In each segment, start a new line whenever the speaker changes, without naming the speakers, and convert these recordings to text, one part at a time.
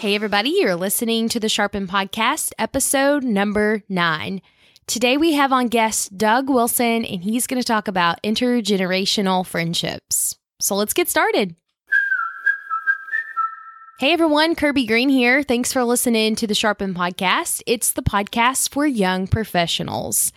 Hey, everybody, you're listening to the Sharpen Podcast, episode number nine. Today we have on guest Doug Wilson, and he's going to talk about intergenerational friendships. So let's get started. Hey everyone, Kirby Green here. Thanks for listening to the Sharpen Podcast. It's the podcast for young professionals.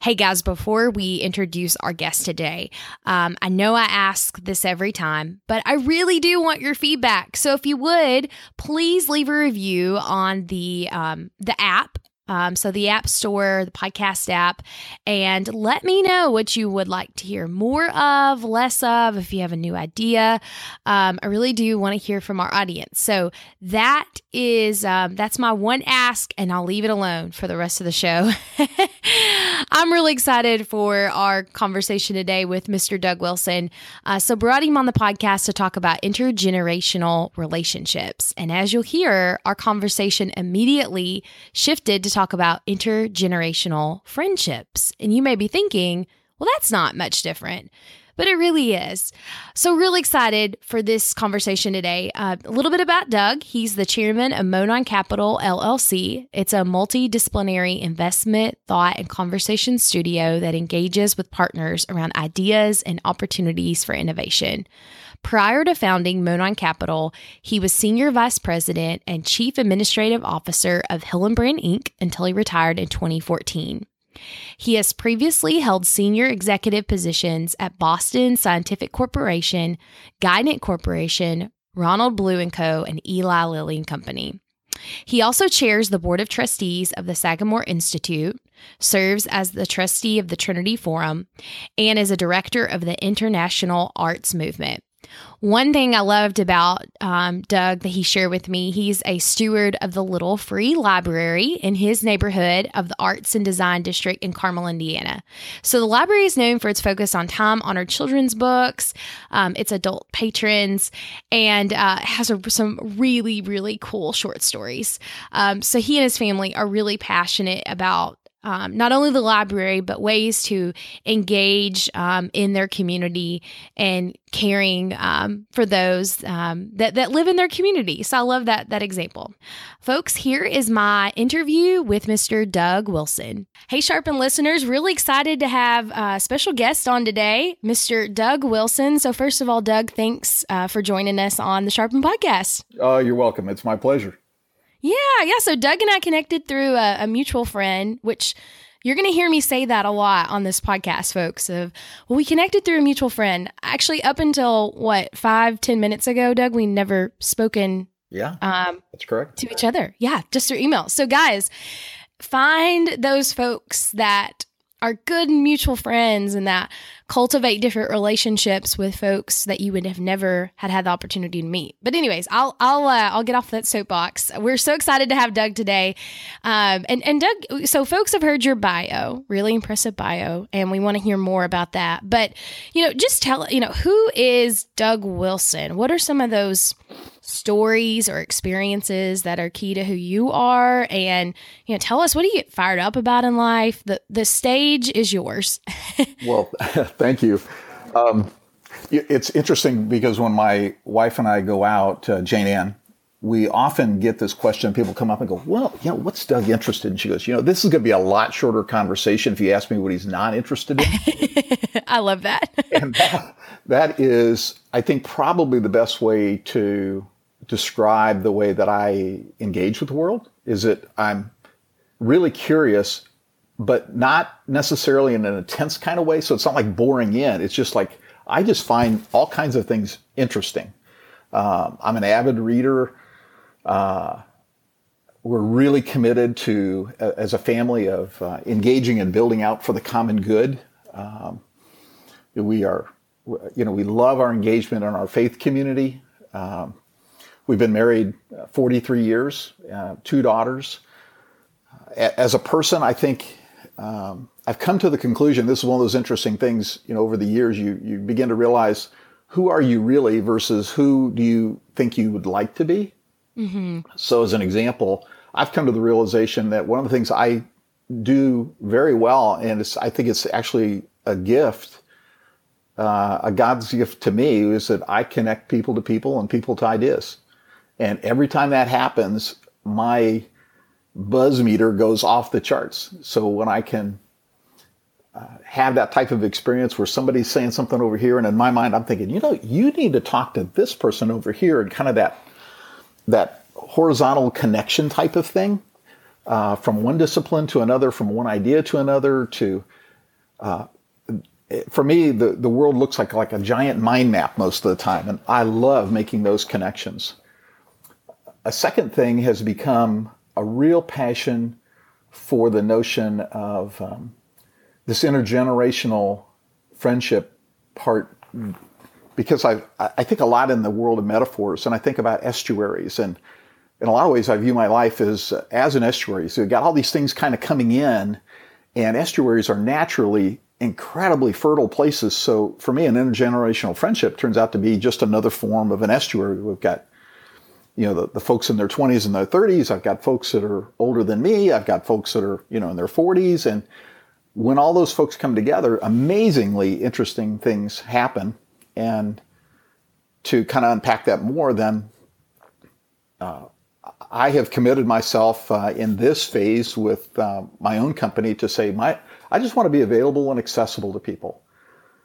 Hey guys, before we introduce our guest today, um, I know I ask this every time, but I really do want your feedback. So if you would, please leave a review on the um, the app um, so, the App Store, the podcast app, and let me know what you would like to hear more of, less of, if you have a new idea. Um, I really do want to hear from our audience. So, that is um, that's my one ask, and I'll leave it alone for the rest of the show. I'm really excited for our conversation today with Mr. Doug Wilson. Uh, so, brought him on the podcast to talk about intergenerational relationships. And as you'll hear, our conversation immediately shifted to talk about intergenerational friendships. And you may be thinking, well, that's not much different but it really is. So, really excited for this conversation today. Uh, a little bit about Doug. He's the chairman of Monon Capital LLC. It's a multidisciplinary investment, thought, and conversation studio that engages with partners around ideas and opportunities for innovation. Prior to founding Monon Capital, he was senior vice president and chief administrative officer of Hillenbrand Inc. until he retired in 2014. He has previously held senior executive positions at Boston Scientific Corporation, Guidant Corporation, Ronald Blue & Co., and Eli Lilly and Company. He also chairs the board of trustees of the Sagamore Institute, serves as the trustee of the Trinity Forum, and is a director of the International Arts Movement. One thing I loved about um, Doug that he shared with me, he's a steward of the Little Free Library in his neighborhood of the Arts and Design District in Carmel, Indiana. So the library is known for its focus on time honored children's books, um, its adult patrons, and uh, has a, some really, really cool short stories. Um, so he and his family are really passionate about um, not only the library, but ways to engage um, in their community and caring um, for those um, that, that live in their community. So I love that that example. Folks, here is my interview with Mr. Doug Wilson. Hey, Sharpen listeners, really excited to have a special guest on today, Mr. Doug Wilson. So first of all, Doug, thanks uh, for joining us on the Sharpen podcast.
Oh, you're welcome. It's my pleasure.
Yeah, yeah. So Doug and I connected through a, a mutual friend, which you're going to hear me say that a lot on this podcast, folks. Of well, we connected through a mutual friend. Actually, up until what five, ten minutes ago, Doug, we never spoken.
Yeah, um, that's correct.
To each other, yeah, just through email. So, guys, find those folks that are good mutual friends and that cultivate different relationships with folks that you would have never had had the opportunity to meet. But anyways, I'll I'll uh, I'll get off that soapbox. We're so excited to have Doug today, um, and and Doug. So folks have heard your bio, really impressive bio, and we want to hear more about that. But you know, just tell you know who is Doug Wilson. What are some of those stories or experiences that are key to who you are. And you know tell us what do you get fired up about in life? The the stage is yours.
Well thank you. Um, it's interesting because when my wife and i go out uh, jane ann we often get this question. People come up and go well you know what's doug interested in? She goes you know this is going to be a lot shorter conversation if you ask me what he's not interested
in. I love that.
And that, that is i think probably the best way to describe the way that I engage with the world is that I'm really curious, but not necessarily in an intense kind of way. So it's not like boring in. It's just like I just find all kinds of things interesting. Um, I'm an avid reader. Uh, we're really committed to, as a family, of uh, engaging and building out for the common good. Um, we are, you know, we love our engagement in our faith community. Um, We've been married uh, 43 years, uh, two daughters. As a person, I think um, I've come to the conclusion. This is one of those interesting things. You know, over the years, you you begin to realize who are you really versus who do you think you would like to be. Mm-hmm. So, as an example, I've come to the realization that one of the things I do very well, and I think it's actually a gift, uh, a God's gift to me is that I connect people to people and people to ideas. And every time that happens, my buzz meter goes off the charts. So when I can uh, have that type of experience where somebody's saying something over here, and in my mind, I'm thinking, you know, you need to talk to this person over here, and kind of that that horizontal connection type of thing, uh, from one discipline to another, from one idea to another, to uh, for me, the, the world looks like like a giant mind map most of the time, and I love making those connections. A second thing has become a real passion for the notion of um, this intergenerational friendship part because I, I think a lot in the world of metaphors and I think about estuaries and in a lot of ways I view my life as as an estuary. So you've got all these things kind of coming in and estuaries are naturally incredibly fertile places. So for me, an intergenerational friendship turns out to be just another form of an estuary. We've got, you know, the, the folks in their 20s and their 30s. I've got folks that are older than me. I've got folks that are, you know, in their 40s. And when all those folks come together, amazingly interesting things happen. And to kind of unpack that more, then uh, I have committed myself uh, in this phase with uh, my own company to say my I just want to be available and accessible to people.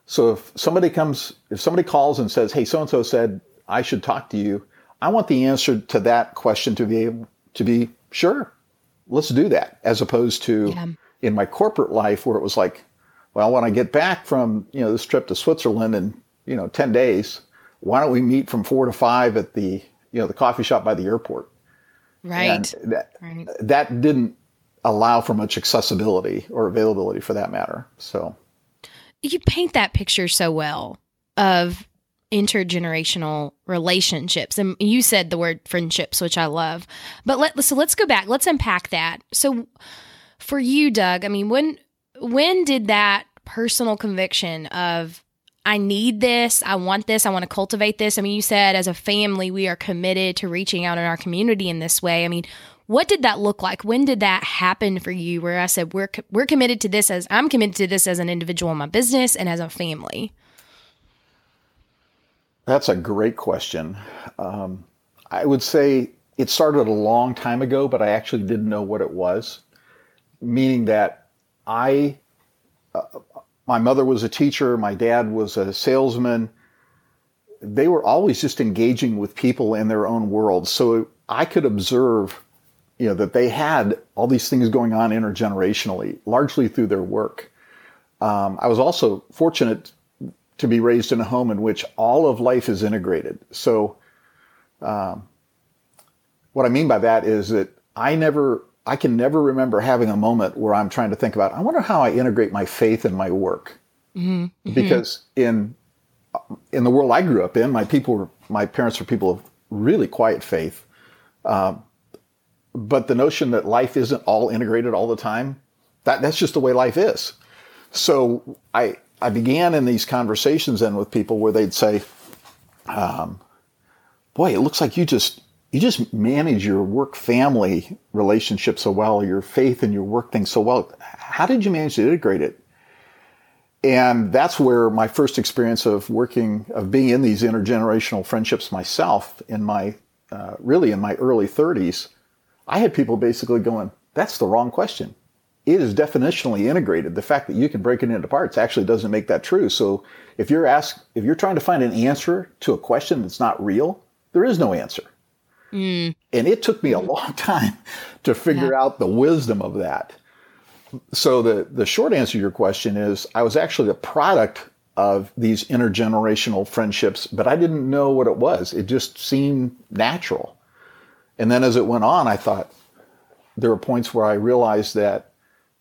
So if somebody comes, if somebody calls and says, "Hey, so and so said I should talk to you," I want the answer to that question to be able to be sure, let's do that, as opposed to yeah in my corporate life where it was like, well, when I get back from, you know, this trip to Switzerland in, you know, 10 days, why don't we meet from four to five at the, you know, the coffee shop by the airport?
Right.
And that,
right.
that didn't allow for much accessibility or availability for that matter. So
you paint that picture so well of intergenerational relationships and you said the word friendships which i love but let so let's go back let's unpack that so for you, Doug, I mean, when when did that personal conviction of I need this, I want this, I want to cultivate this? I mean, you said as a family we are committed to reaching out in our community in this way. I mean, what did that look like? When did that happen for you where I said we're we're committed to this as I'm committed to this as an individual in my business and as a family?
That's a great question. Um, I would say it started a long time ago, but I actually didn't know what it was meaning that I, uh, my mother was a teacher, my dad was a salesman. They were always just engaging with people in their own world. So I could observe, you know, that they had all these things going on intergenerationally, largely through their work. Um, I was also fortunate to be raised in a home in which all of life is integrated. So, um, what I mean by that is that I never I can never remember having a moment where I'm trying to think about, I wonder how I integrate my faith in my work. Mm-hmm. Because in in the world I grew up in, my people were, my parents were people of really quiet faith. Um, but the notion that life isn't all integrated all the time, that, that's just the way life is. So I, I began in these conversations then with people where they'd say, um, boy, it looks like you just you just manage your work family relationship so well, your faith and your work thing so well. How did you manage to integrate it? And that's where my first experience of working, of being in these intergenerational friendships myself in my, uh, really in my early 30s, I had people basically going, that's the wrong question. It is definitionally integrated. The fact that you can break it into parts actually doesn't make that true. So if you're asked, if you're trying to find an answer to a question that's not real, there is no answer. Mm. And it took me a long time to figure yeah. out the wisdom of that. So the, the short answer to your question is I was actually a product of these intergenerational friendships, but I didn't know what it was. It just seemed natural. And then as it went on, I thought there were points where I realized that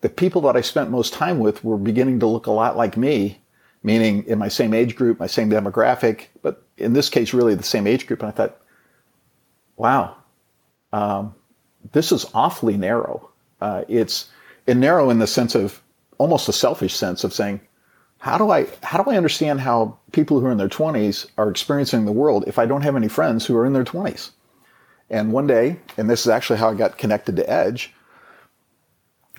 the people that I spent most time with were beginning to look a lot like me, meaning in my same age group, my same demographic, but in this case, really the same age group. And I thought, wow, um, this is awfully narrow. Uh, it's and narrow in the sense of almost a selfish sense of saying, how do I how do I understand how people who are in their 20s are experiencing the world if I don't have any friends who are in their 20s? And one day, and this is actually how I got connected to Edge,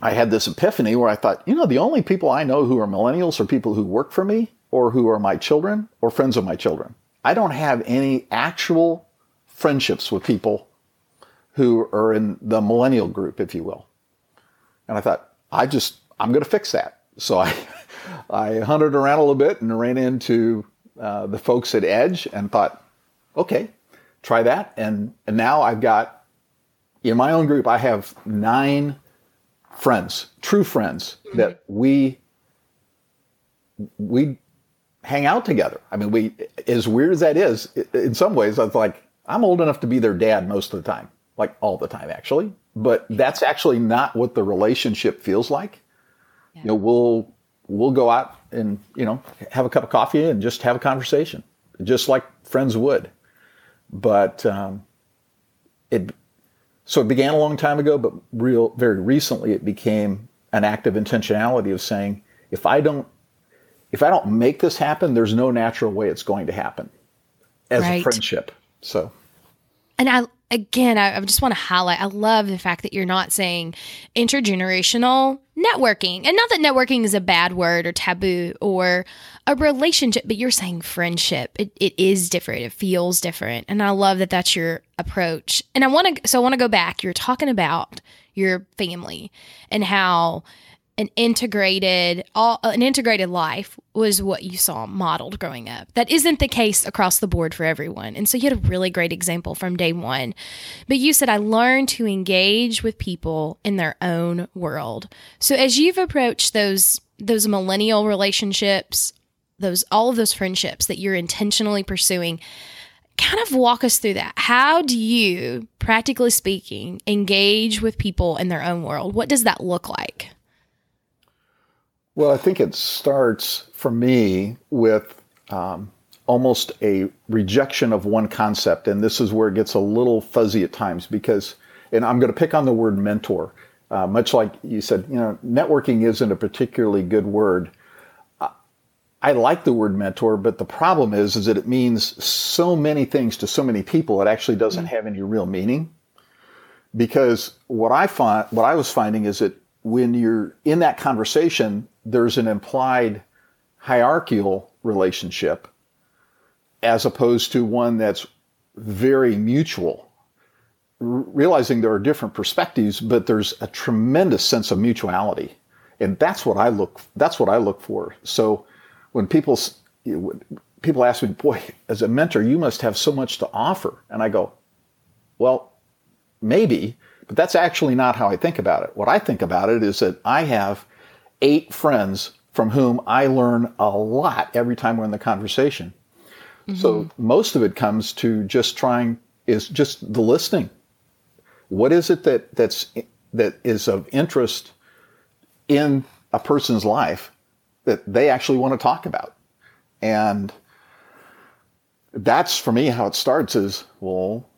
I had this epiphany where I thought, you know, the only people I know who are millennials are people who work for me or who are my children or friends of my children. I don't have any actual friendships with people who are in the millennial group, if you will. And I thought, I just, I'm going to fix that. So I, I hunted around a little bit and ran into uh, the folks at Edge and thought, okay, try that. And, and now I've got, in my own group, I have nine friends, true friends that we, we hang out together. I mean, we, as weird as that is, in some ways, I was like, I'm old enough to be their dad most of the time like all the time actually. But that's actually not what the relationship feels like. Yeah. you know we'll we'll go out and you know have a cup of coffee and just have a conversation just like friends would. But um, it so it began a long time ago but real very recently it became an act of intentionality of saying if i don't if i don't make this happen there's no natural way it's going to happen as right. a friendship so
and I again, I, I just want to highlight. I love the fact that you're not saying intergenerational networking, and not that networking is a bad word or taboo or a relationship, but you're saying friendship. It, it is different. It feels different, and I love that that's your approach. And I want to, so I want to go back. You're talking about your family and how an integrated all uh, an integrated life was what you saw modeled growing up. That isn't the case across the board for everyone. And so you had a really great example from day 1. But you said I learned to engage with people in their own world. So as you've approached those those millennial relationships, those all of those friendships that you're intentionally pursuing, kind of walk us through that. How do you, practically speaking, engage with people in their own world? What does that look like?
Well, I think it starts for me with um, almost a rejection of one concept. And this is where it gets a little fuzzy at times because, and I'm going to pick on the word mentor. Uh, much like you said, you know, networking isn't a particularly good word. I like the word mentor, but the problem is, is that it means so many things to so many people. It actually doesn't mm-hmm. have any real meaning. Because what I find, what I was finding is that when you're in that conversation, there's an implied hierarchical relationship as opposed to one that's very mutual. Realizing there are different perspectives, but there's a tremendous sense of mutuality. And that's what I look, that's what I look for. So when people, people ask me, boy, as a mentor, you must have so much to offer. And I go, well, maybe, but that's actually not how I think about it. What I think about it is that I have eight friends from whom I learn a lot every time we're in the conversation. Mm-hmm. So most of it comes to just trying is just the listening. What is it that that's that is of interest in a person's life that they actually want to talk about? And that's for me how it starts is well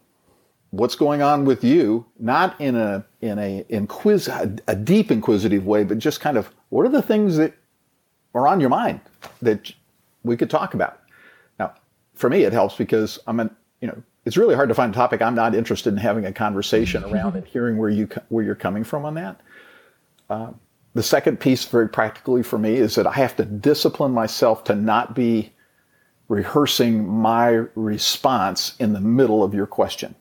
what's going on with you not in a in a inquis a, a deep inquisitive way but just kind of what are the things that are on your mind that we could talk about? Now, for me, it helps because I'm an, you know, it's really hard to find a topic I'm not interested in having a conversation around and hearing where you where you're coming from on that. Uh, the second piece, very practically for me, is that I have to discipline myself to not be rehearsing my response in the middle of your question.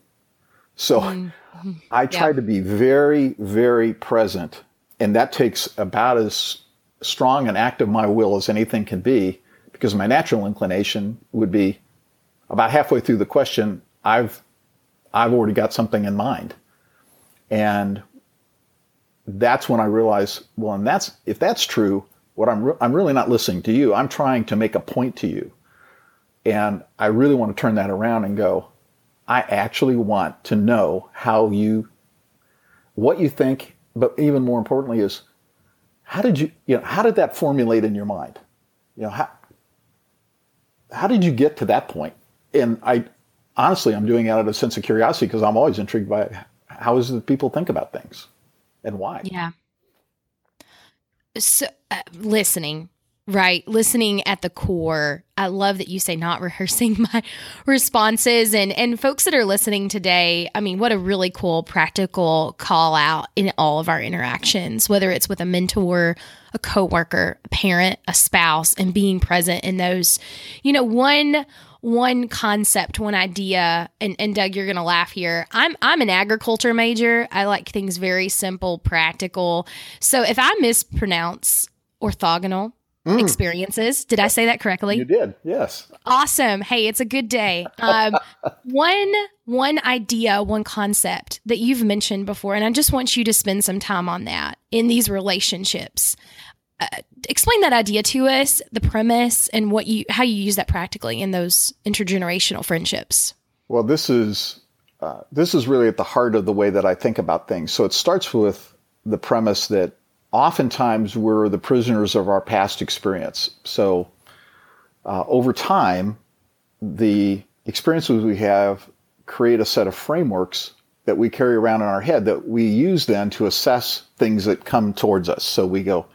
So mm-hmm. I try yeah. to be very, very present and that takes about as strong an act of my will as anything can be because my natural inclination would be about halfway through the question i've i've already got something in mind. And that's when i realize well and that's if that's true what i'm re- i'm really not listening to you. I'm trying to make a point to you. And i really want to turn that around and go i actually want to know how you what you think but even more importantly is how did you, you know, how did that formulate in your mind? You know, how, how did you get to that? And I, honestly, I'm doing it out of a sense of curiosity because I'm always intrigued by how is it that people think about things and why.
Yeah. So, uh, listening, Right. Listening at the core. I love that you say not rehearsing my responses and and folks that are listening today, I mean, what a really cool practical call out in all of our interactions, whether it's with a mentor, a coworker, a parent, a spouse and being present in those. You know, one one concept, one idea, and, and Doug, you're gonna laugh here. I'm I'm an agriculture major. I like things very simple, practical. So if I mispronounce orthogonal mm. experiences. Did I say that correctly?
You did. Yes.
Awesome. Hey, it's a good day. Um, one one idea, one concept that you've mentioned before, and I just want you to spend some time on that in these relationships. Uh, explain that idea to us, the premise, and what you how you use that practically in those intergenerational friendships.
Well, this is uh, this is really at the heart of the way that I think about things. So it starts with the premise that oftentimes we're the prisoners of our past experience. So uh, over time, the experiences we have create a set of frameworks that we carry around in our head that we use then to assess things that come towards us. So we go,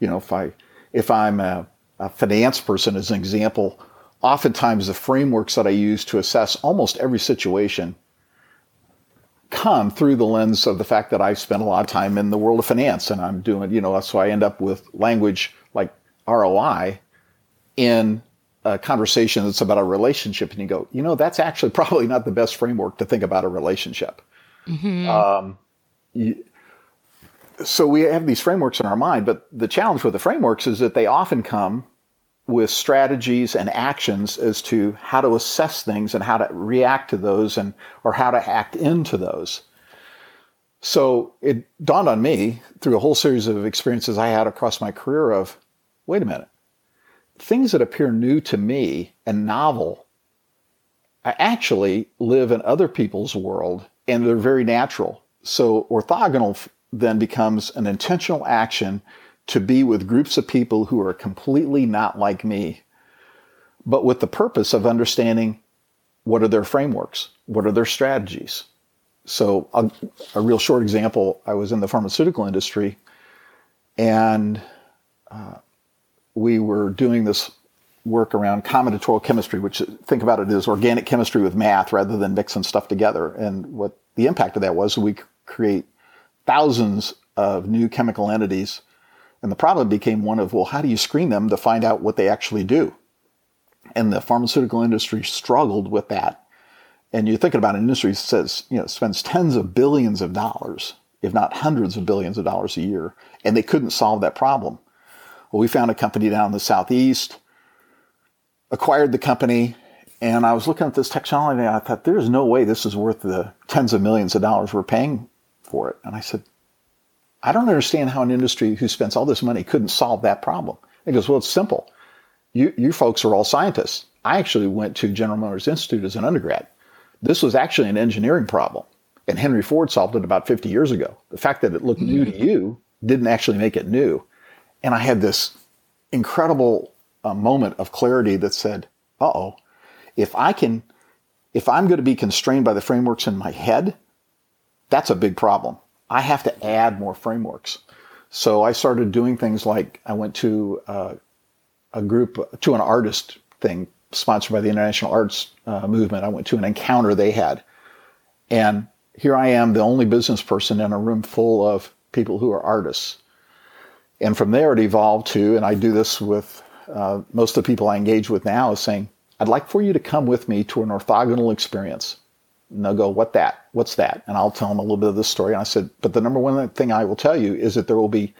you know, if I if I'm a, a finance person as an example, oftentimes the frameworks that I use to assess almost every situation come through the lens of the fact that I've spent a lot of time in the world of finance and I'm doing, you know, so I end up with language like ROI in a conversation that's about a relationship. And you go, you know, that's actually probably not the best framework to think about a relationship. Mm-hmm. Um, you, so we have these frameworks in our mind, but the challenge with the frameworks is that they often come with strategies and actions as to how to assess things and how to react to those and or how to act into those. So it dawned on me through a whole series of experiences I had across my career of, wait a minute, things that appear new to me and novel, I actually live in other people's world and they're very natural. So orthogonal then becomes an intentional action to be with groups of people who are completely not like me, but with the purpose of understanding what are their frameworks, what are their strategies. So, a, a real short example I was in the pharmaceutical industry and uh, we were doing this work around combinatorial chemistry, which think about it as organic chemistry with math rather than mixing stuff together. And what the impact of that was, we create thousands of new chemical entities and the problem became one of, well, how do you screen them to find out what they actually do? And the pharmaceutical industry struggled with that. And you're thinking about an industry that says, you know, spends tens of billions of dollars, if not hundreds of billions of dollars a year, and they couldn't solve that problem. Well, we found a company down in the southeast, acquired the company, and I was looking at this technology and I thought, there's no way this is worth the tens of millions of dollars we're paying for it. And I said, I don't understand how an industry who spends all this money couldn't solve that problem. He goes, well, it's simple. You, you folks are all scientists. I actually went to General Motors Institute as an undergrad. This was actually an engineering problem. And Henry Ford solved it about 50 years ago. The fact that it looked new to you didn't actually make it new. And I had this incredible uh, moment of clarity that said, uh oh, if I can, if I'm going to be constrained by the frameworks in my head, that's a big problem. I have to add more frameworks. So I started doing things like I went to uh, a group, to an artist thing sponsored by the International Arts uh, Movement. I went to an encounter they had. And here I am, the only business person in a room full of people who are artists. And from there, it evolved to, and I do this with uh, most of the people I engage with now, is saying, I'd like for you to come with me to an orthogonal experience. And they'll go, what that? What's that? And I'll tell them a little bit of the story. And I said, but the number one thing I will tell you is that there will be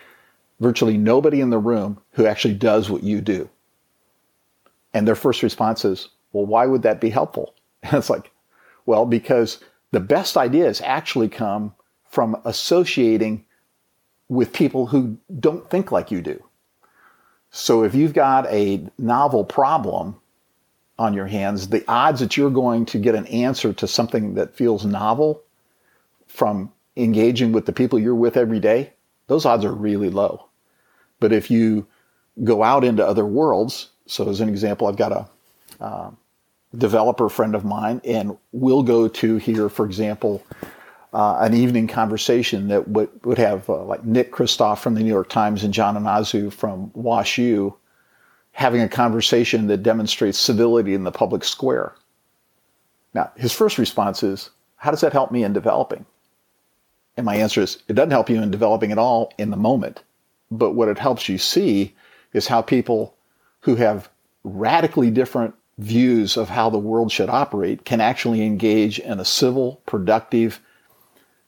virtually nobody in the room who actually does what you do. And their first response is, well, why would that be helpful? And it's like, well, because the best ideas actually come from associating with people who don't think like you do. So if you've got a novel problem on your hands, the odds that you're going to get an answer to something that feels novel from engaging with the people you're with every day, those odds are really low. But if you go out into other worlds, so as an example, I've got a uh, developer friend of mine, and we'll go to here, for example, uh, an evening conversation that would, would have uh, like Nick Kristof from the New York Times and John Inazu from Wash WashU having a conversation that demonstrates civility in the public square. Now, his first response is, How does that help me in developing? And my answer is, It doesn't help you in developing at all in the moment. But what it helps you see is how people who have radically different views of how the world should operate can actually engage in a civil, productive,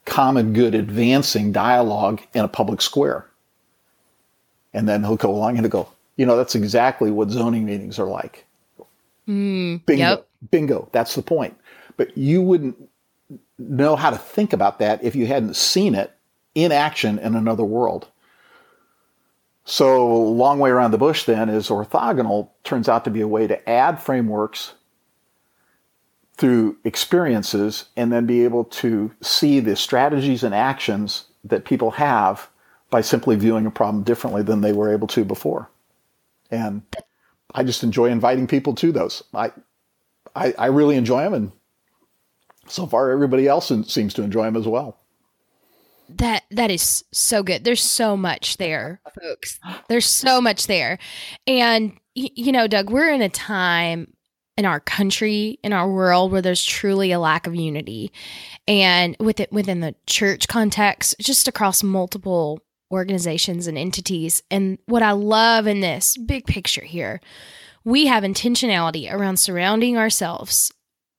common good advancing dialogue in a public square. And then he'll go along and he'll go, you know, that's exactly what zoning meetings are like.
Mm,
bingo.
Yep.
Bingo. That's the point. But you wouldn't know how to think about that if you hadn't seen it in action in another world. So, long way around the bush then is orthogonal turns out to be a way to add frameworks through experiences and then be able to see the strategies and actions that people have by simply viewing a problem differently than they were able to before. And I just enjoy inviting people to those. I, I, I really enjoy them, and so far everybody else seems to enjoy them as well.
That that is so good. There's so much there, folks. There's so much there. And you know, Doug, we're in a time in our country, in our world where there's truly a lack of unity. And with it within the church context, just across multiple organizations and entities. And what I love in this big picture here, we have intentionality around surrounding ourselves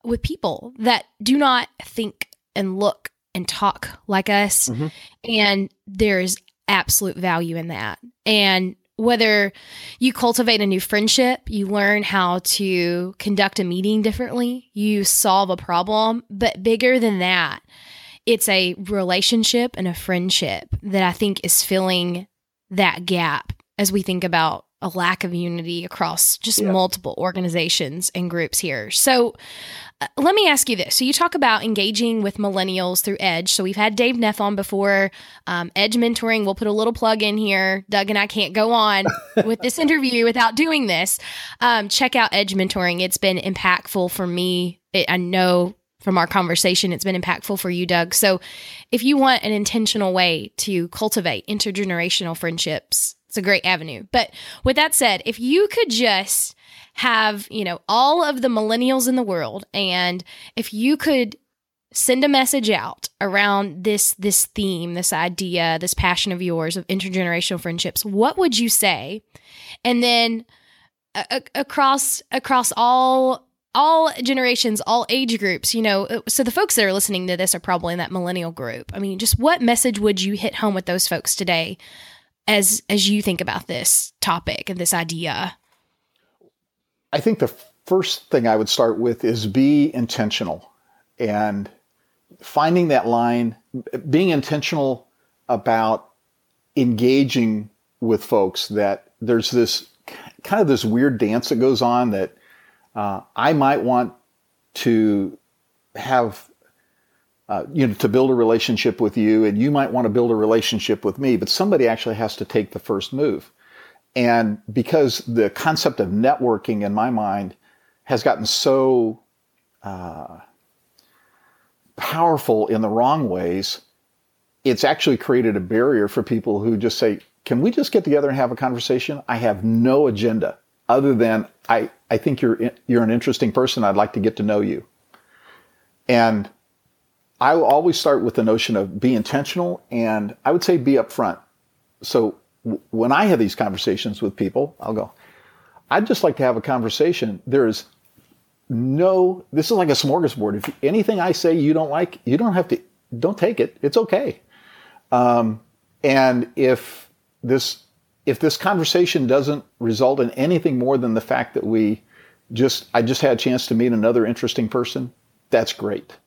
with people that do not think and look and talk like us. Mm-hmm. And there's absolute value in that. And whether you cultivate a new friendship, you learn how to conduct a meeting differently, you solve a problem, but bigger than that, it's a relationship and a friendship that I think is filling that gap as we think about a lack of unity across just yeah. multiple organizations and groups here. So, uh, let me ask you this. So, you talk about engaging with millennials through Edge. So, we've had Dave Neff on before. Um, Edge mentoring, we'll put a little plug in here. Doug and I can't go on with this interview without doing this. Um, check out Edge mentoring. It's been impactful for me. It, I know from our conversation, it's been impactful for you, Doug. So, if you want an intentional way to cultivate intergenerational friendships, it's a great avenue. But with that said, if you could just have, you know, all of the millennials in the world and if you could send a message out around this this theme, this idea, this passion of yours of intergenerational friendships, what would you say? And then uh, across across all all generations, all age groups, you know, uh, so the folks that are listening to this are probably in that millennial group. I mean, just what message would you hit home with those folks today as as you think about this topic and this idea?
I think the first thing I would start with is be intentional and finding that line, being intentional about engaging with folks that there's this kind of this weird dance that goes on that uh, I might want to have uh, you know, to build a relationship with you, and you might want to build a relationship with me, but somebody actually has to take the first move. And because the concept of networking in my mind has gotten so uh, powerful in the wrong ways, it's actually created a barrier for people who just say, Can we just get together and have a conversation? I have no agenda other than I, I think you're, you're an interesting person. I'd like to get to know you. And I will always start with the notion of be intentional and I would say be upfront. So w- when I have these conversations with people, I'll go, I'd just like to have a conversation. There is no, this is like a smorgasbord. If anything I say you don't like, you don't have to, don't take it. It's okay. Um, and if this, if this conversation doesn't result in anything more than the fact that we just, I just had a chance to meet another interesting person, that's great.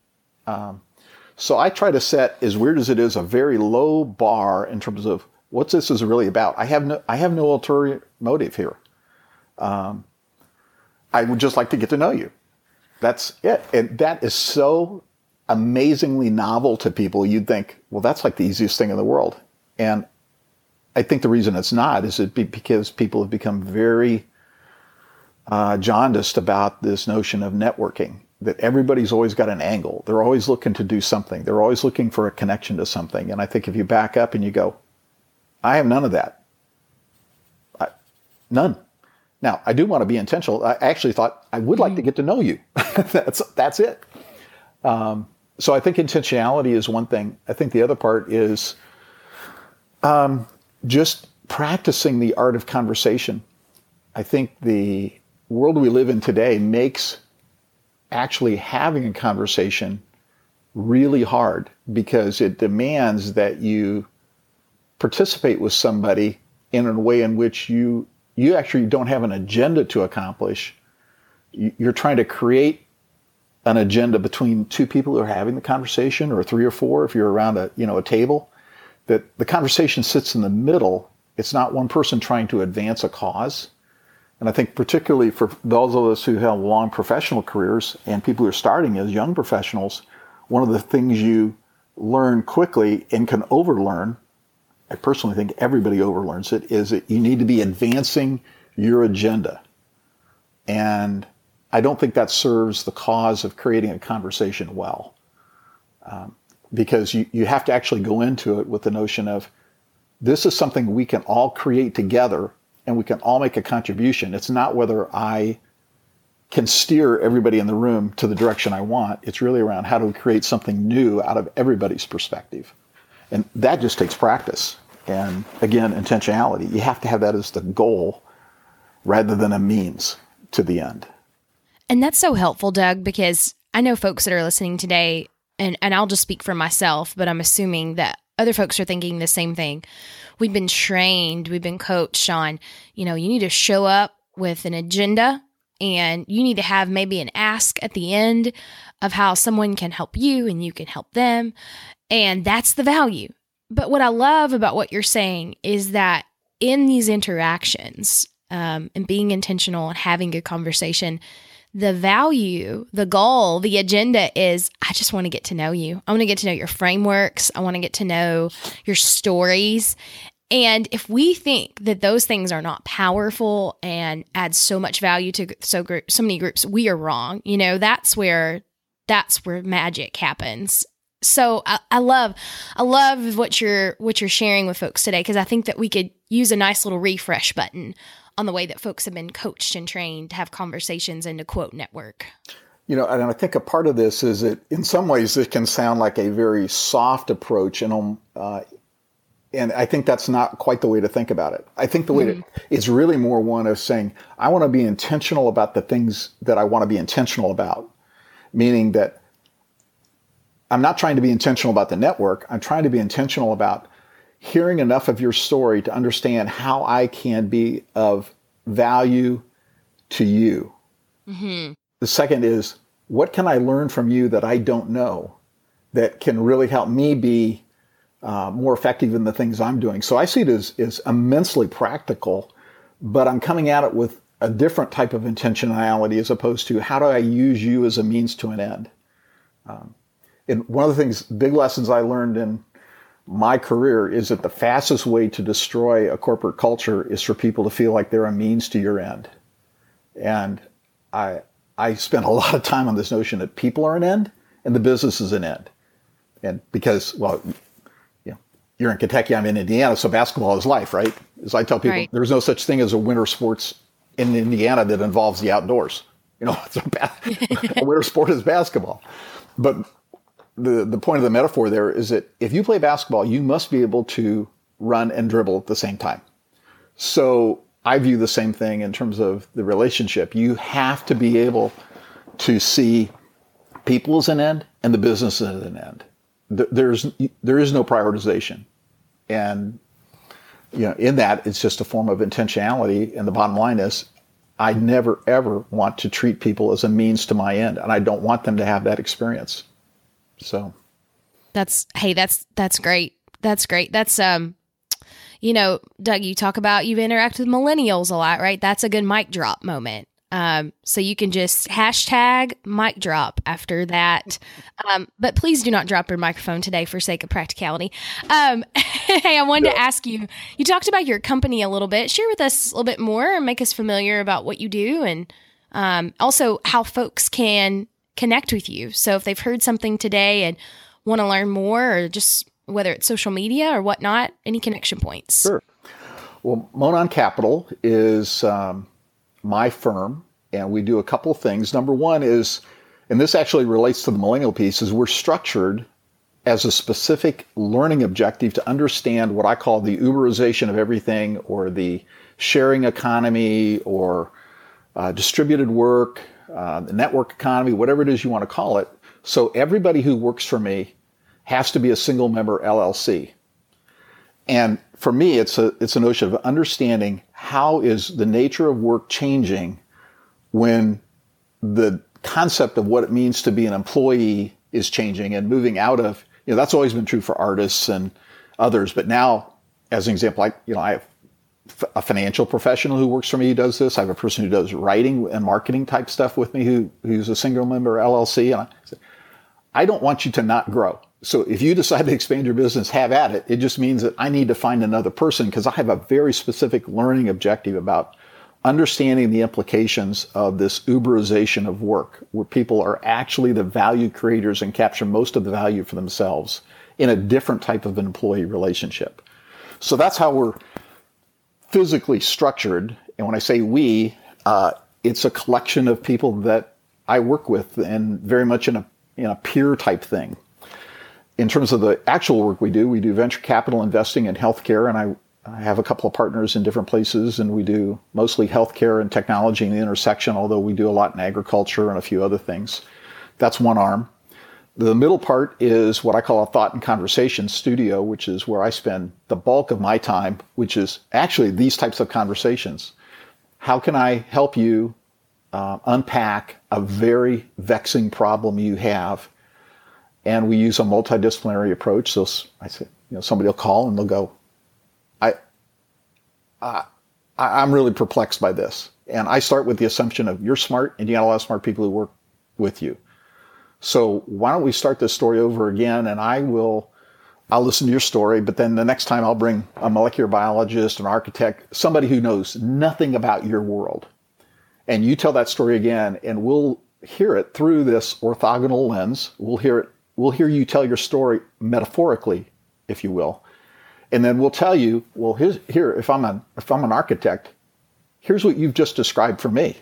Um, so I try to set, as weird as it is, a very low bar in terms of what this is really about. I have no, I have no ulterior motive here. Um, I would just like to get to know you. That's it. And that is so amazingly novel to people. You'd think, well, that's like the easiest thing in the world. And I think the reason it's not is it be because people have become very uh, jaundiced about this notion of networking that everybody's always got an angle. They're always looking to do something. They're always looking for a connection to something. And I think if you back up and you go, I have none of that. I, none. Now, I do want to be intentional. I actually thought I would like mm-hmm. to get to know you. that's that's it. Um, so I think intentionality is one thing. I think the other part is um, just practicing the art of conversation. I think the world we live in today makes actually having a conversation really hard because it demands that you participate with somebody in a way in which you you actually don't have an agenda to accomplish. You're trying to create an agenda between two people who are having the conversation, or three or four if you're around a you know a table. That the conversation sits in the middle. It's not one person trying to advance a cause. And I think particularly for those of us who have long professional careers and people who are starting as young professionals, one of the things you learn quickly and can overlearn, I personally think everybody overlearns it, is that you need to be advancing your agenda. And I don't think that serves the cause of creating a conversation well. Um, because you, you have to actually go into it with the notion of this is something we can all create together and we can all make a contribution. It's not whether I can steer everybody in the room to the direction I want. It's really around how do we create something new out of everybody's perspective. And that just takes practice. And again, intentionality. You have to have that as the goal rather than a means to the end.
And that's so helpful, Doug, because I know folks that are listening today, and, and I'll just speak for myself, but I'm assuming that other folks are thinking the same thing. We've been trained, we've been coached on, you know, you need to show up with an agenda and you need to have maybe an ask at the end of how someone can help you and you can help them. And that's the value. But what I love about what you're saying is that in these interactions um, and being intentional and having a conversation, the value, the goal, the agenda is I just want to get to know you. I want to get to know your frameworks. I want to get to know your stories. And if we think that those things are not powerful and add so much value to so group, so many groups, we are wrong. You know, that's where that's where magic happens. So I, I love I love what you're what you're sharing with folks today because I think that we could use a nice little refresh button on the way that folks have been coached and trained to have conversations and to quote network.
You know, and I think a part of this is that in some ways it can sound like a very soft approach, and um, uh, and I think that's not quite the way to think about it. I think the way mm-hmm. to, it's really more one of saying I want to be intentional about the things that I want to be intentional about, meaning that I'm not trying to be intentional about the network. I'm trying to be intentional about hearing enough of your story to understand how I can be of value to you. Mm-hmm. The second is, what can I learn from you that I don't know that can really help me be uh, more effective in the things I'm doing? So I see it as, as immensely practical, but I'm coming at it with a different type of intentionality as opposed to how do I use you as a means to an end. Um, and one of the things, big lessons I learned in my career is that the fastest way to destroy a corporate culture is for people to feel like they're a means to your end. And I I spent a lot of time on this notion that people are an end and the business is an end. And because, well, you know, you're in Kentucky, I'm in Indiana, so basketball is life, right? As I tell people, right. there's no such thing as a winter sports in Indiana that involves the outdoors. You know, a, ba- a winter sport is basketball. But the, the point of the metaphor there is that if you play basketball, you must be able to run and dribble at the same time. So I view the same thing in terms of the relationship. You have to be able to see people as an end and the business as an end. There's there is no prioritization, and you know in that it's just a form of intentionality. And the bottom line is, I never ever want to treat people as a means to my end, and I don't want them to have that experience. So
that's hey, that's that's great. That's great. That's um you know, Doug, you talk about you've interacted with millennials a lot, right? That's a good mic drop moment. Um, so you can just hashtag mic drop after that. Um, but please do not drop your microphone today for sake of practicality. Um, hey, I wanted yeah. to ask you, you talked about your company a little bit. Share with us a little bit more and make us familiar about what you do and um, also how folks can connect with you. So if they've heard something today and want to learn more, or just whether it's social media or whatnot, any connection points?
Sure. Well, Monon Capital is um, my firm, and we do a couple of things. Number one is, and this actually relates to the millennial piece, is we're structured as a specific learning objective to understand what I call the Uberization of everything or the sharing economy or uh, distributed work, uh, the network economy, whatever it is you want to call it. So everybody who works for me has to be a single member LLC. And for me, it's a, it's a notion of understanding how is the nature of work changing when the concept of what it means to be an employee is changing and moving out of, you know, that's always been true for artists and others. But now, as an example, I, you know, I have a financial professional who works for me who does this. I have a person who does writing and marketing type stuff with me who, who's a single member LLC. And I, say, I don't want you to not grow. So if you decide to expand your business, have at it. It just means that I need to find another person because I have a very specific learning objective about understanding the implications of this Uberization of work, where people are actually the value creators and capture most of the value for themselves in a different type of an employee relationship. So that's how we're physically structured. And when I say we, uh, it's a collection of people that I work with and very much in a, in a peer type thing. In terms of the actual work we do, we do venture capital investing in healthcare, and I, I have a couple of partners in different places, and we do mostly healthcare and technology in the intersection, although we do a lot in agriculture and a few other things. That's one arm. The middle part is what I call a thought and conversation studio, which is where I spend the bulk of my time, which is actually these types of conversations. How can I help you uh, unpack a very vexing problem you have? And we use a multidisciplinary approach. So I say, you know, somebody will call and they'll go, I, I, I'm really perplexed by this. And I start with the assumption of you're smart and you got a lot of smart people who work with you. So why don't we start this story over again? And I will, I'll listen to your story, but then the next time I'll bring a molecular biologist, an architect, somebody who knows nothing about your world. And you tell that story again, and we'll hear it through this orthogonal lens. We'll hear it, we'll hear you tell your story metaphorically, if you will. And then we'll tell you, well, here, if I'm an, if I'm an architect, here's what you've just described for me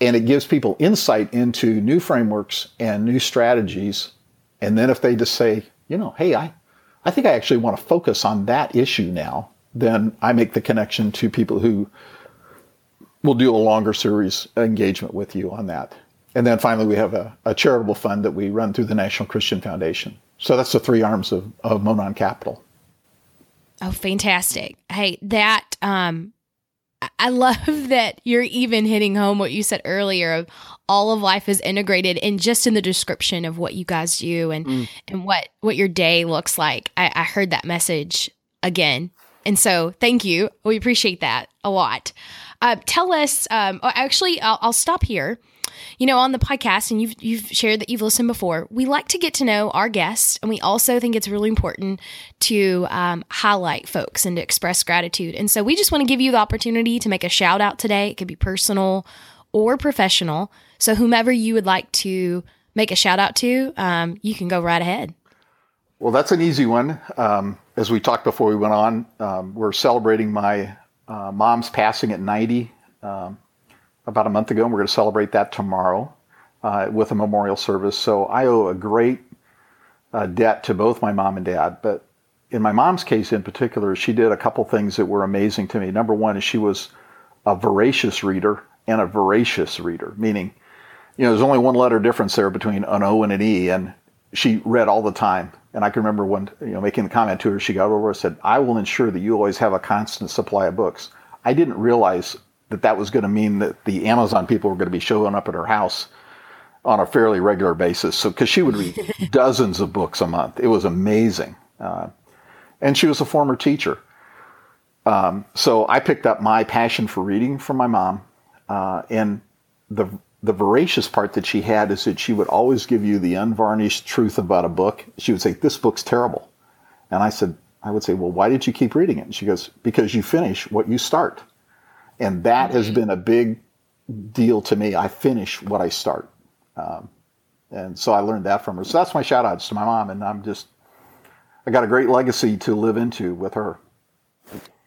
and it gives people insight into new frameworks and new strategies. And then if they just say, you know, hey, I, I think I actually want to focus on that issue now, then I make the connection to people who will do a longer series engagement with you on that. And then finally, we have a, a charitable fund that we run through the National Christian Foundation. So that's the three arms of, of Monon Capital.
Oh, fantastic. Hey, that um, I love that you're even hitting home what you said earlier of all of life is integrated and just in the description of what you guys do and mm. and what what your day looks like. I, I heard that message again. And so thank you. We appreciate that a lot. Uh, tell us, um, oh, actually, I'll, I'll stop here you know, on the podcast, and you've you've shared that you've listened before, we like to get to know our guests, and we also think it's really important to um, highlight folks and to express gratitude. And so, we just want to give you the opportunity to make a shout out today. It could be personal or professional. So, whomever you would like to make a shout out to, um, you can go right ahead.
Well, that's an easy one. Um, as we talked before we went on, um, we're celebrating my uh, mom's passing at 90. Um, about a month ago, and we're going to celebrate that tomorrow uh, with a memorial service. So I owe a great uh, debt to both my mom and dad. But in my mom's case in particular, she did a couple things that were amazing to me. Number one is she was a voracious reader and a voracious reader, meaning, you know, there's only one letter difference there between an O and an E, and she read all the time. And I can remember when, you know, making the comment to her, she got over and said, I will ensure that you always have a constant supply of books. I didn't realize that that was going to mean that the Amazon people were going to be showing up at her house on a fairly regular basis. So, because she would read dozens of books a month, it was amazing. Uh, and she was a former teacher. Um, so I picked up my passion for reading from my mom, uh, and the the voracious part that she had is that she would always give you the unvarnished truth about a book. She would say, "This book's terrible," and I said, "I would say, well, why did you keep reading it?" And she goes, "Because you finish what you start." And that has been a big deal to me. I finish what I start. Um, and so I learned that from her. So that's my shout outs to my mom. And I'm just, I got a great legacy to live into with her.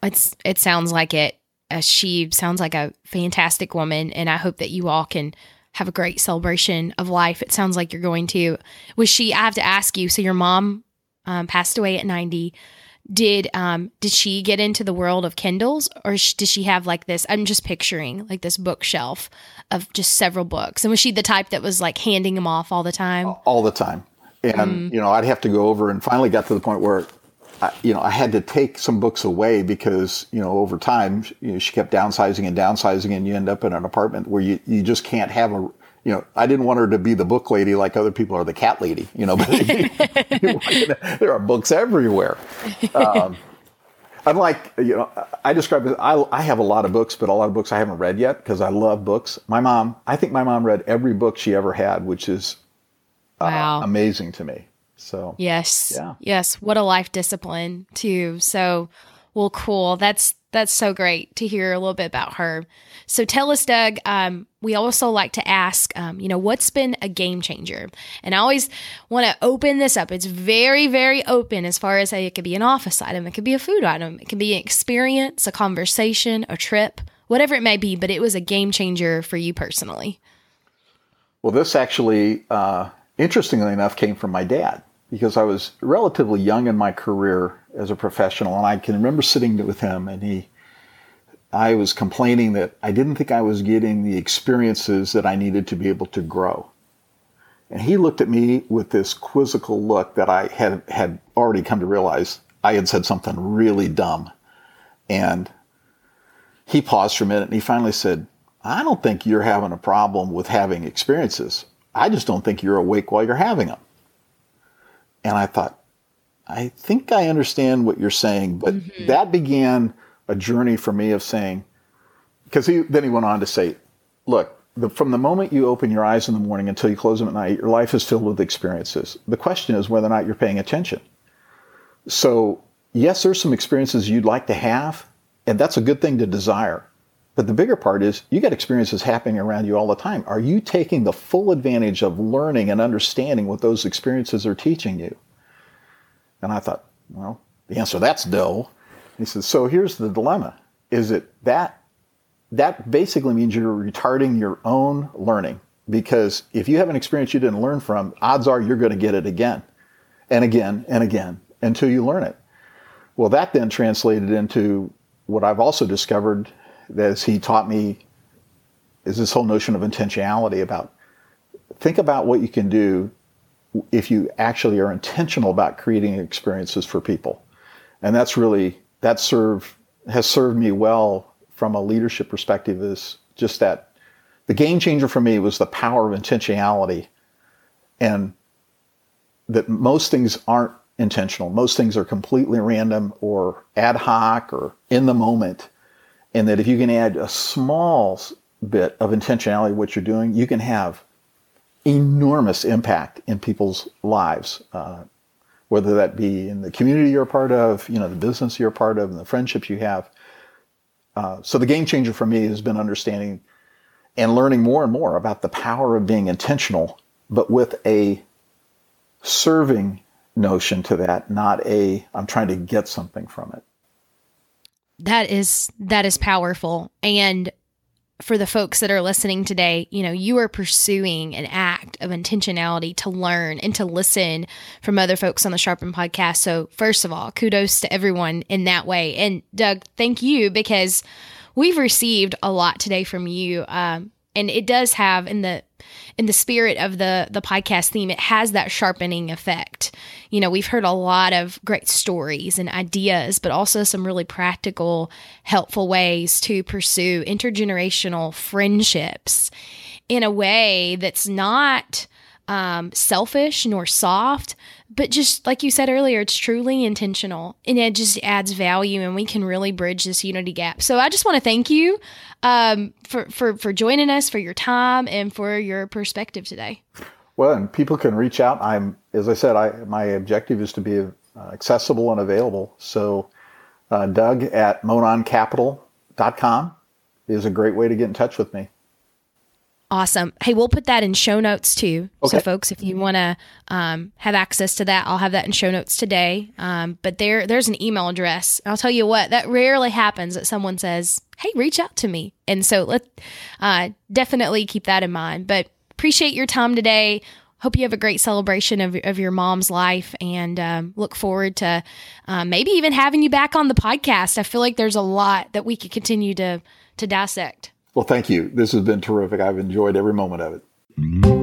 It's, it sounds like it. uh, she sounds like a fantastic woman, and I hope that you all can have a great celebration of life. It sounds like you're going to. Was she? I have to ask you. So your mom um, passed away at ninety. Did um did she get into the world of Kindles, or sh- did she have like this? I'm just picturing like this bookshelf of just several books. And was she the type that was like handing them off all the time?
All the time. And mm. you know, I'd have to go over and finally got to the point where I, you know, I had to take some books away because, you know, over time, you know, she kept downsizing and downsizing and you end up in an apartment where you, you just can't have a, you know, I didn't want her to be the book lady like other people are the cat lady, you know, but there are books everywhere. Um, unlike, you know, I describe it, I, I have a lot of books, but a lot of books I haven't read yet because I love books. My mom, I think my mom read every book she ever had, which is uh, wow. amazing to me. So
yes, yeah. yes, what a life discipline too. So well, cool. That's that's so great to hear a little bit about her. So tell us, Doug. Um, we also like to ask, um, you know, what's been a game changer? And I always want to open this up. It's very, very open as far as it could be an office item, it could be a food item, it could be an experience, a conversation, a trip, whatever it may be. But it was a game changer for you personally.
Well, this actually, uh, interestingly enough, came from my dad because I was relatively young in my career as a professional, and I can remember sitting with him, and he, I was complaining that I didn't think I was getting the experiences that I needed to be able to grow. And he looked at me with this quizzical look that I had had already come to realize I had said something really dumb. And he paused for a minute and he finally said, I don't think you're having a problem with having experiences. I just don't think you're awake while you're having them. And I thought, I think I understand what you're saying, but mm-hmm. that began a journey for me of saying, because he then he went on to say, look, the, from the moment you open your eyes in the morning until you close them at night, your life is filled with experiences. The question is whether or not you're paying attention. So, yes, there's some experiences you'd like to have, and that's a good thing to desire. But the bigger part is you got experiences happening around you all the time. Are you taking the full advantage of learning and understanding what those experiences are teaching you? And I thought, well, the answer that's no. He says, so here's the dilemma. Is it that that basically means you're retarding your own learning because if you have an experience you didn't learn from, odds are you're going to get it again and again and again until you learn it. Well, that then translated into what I've also discovered as he taught me is this whole notion of intentionality about think about what you can do if you actually are intentional about creating experiences for people. And that's really that serve has served me well from a leadership perspective is just that the game changer for me was the power of intentionality and that most things aren't intentional. Most things are completely random or ad hoc or in the moment and that if you can add a small bit of intentionality to what you're doing, you can have enormous impact in people's lives, uh, whether that be in the community you're a part of, you know, the business you're a part of, and the friendships you have. Uh, so the game changer for me has been understanding and learning more and more about the power of being intentional, but with a serving notion to that, not a I'm trying to get something from it
that is that is powerful and for the folks that are listening today, you know, you are pursuing an act of intentionality to learn and to listen from other folks on the Sharpen podcast. So, first of all, kudos to everyone in that way. And Doug, thank you because we've received a lot today from you. Um, and it does have in the in the spirit of the the podcast theme it has that sharpening effect. You know we've heard a lot of great stories and ideas but also some really practical helpful ways to pursue intergenerational friendships in a way that's not um, selfish nor soft, but just like you said earlier, it's truly intentional and it just adds value and we can really bridge this unity gap. So I just want to thank you um, for, for, for joining us, for your time, and for your perspective today.
Well, and people can reach out. I'm, as I said, I, my objective is to be uh, accessible and available. So uh, Doug at mononcapital.com is a great way to get in touch with me.
Awesome. Hey, we'll put that in show notes too.
Okay.
So, folks, if you want to um, have access to that, I'll have that in show notes today. Um, but there, there's an email address. I'll tell you what, that rarely happens that someone says, "Hey, reach out to me." And so, let uh, definitely keep that in mind. But appreciate your time today. Hope you have a great celebration of, of your mom's life, and um, look forward to uh, maybe even having you back on the podcast. I feel like there's a lot that we could continue to to dissect.
Well, thank you. This has been terrific. I've enjoyed every moment of it.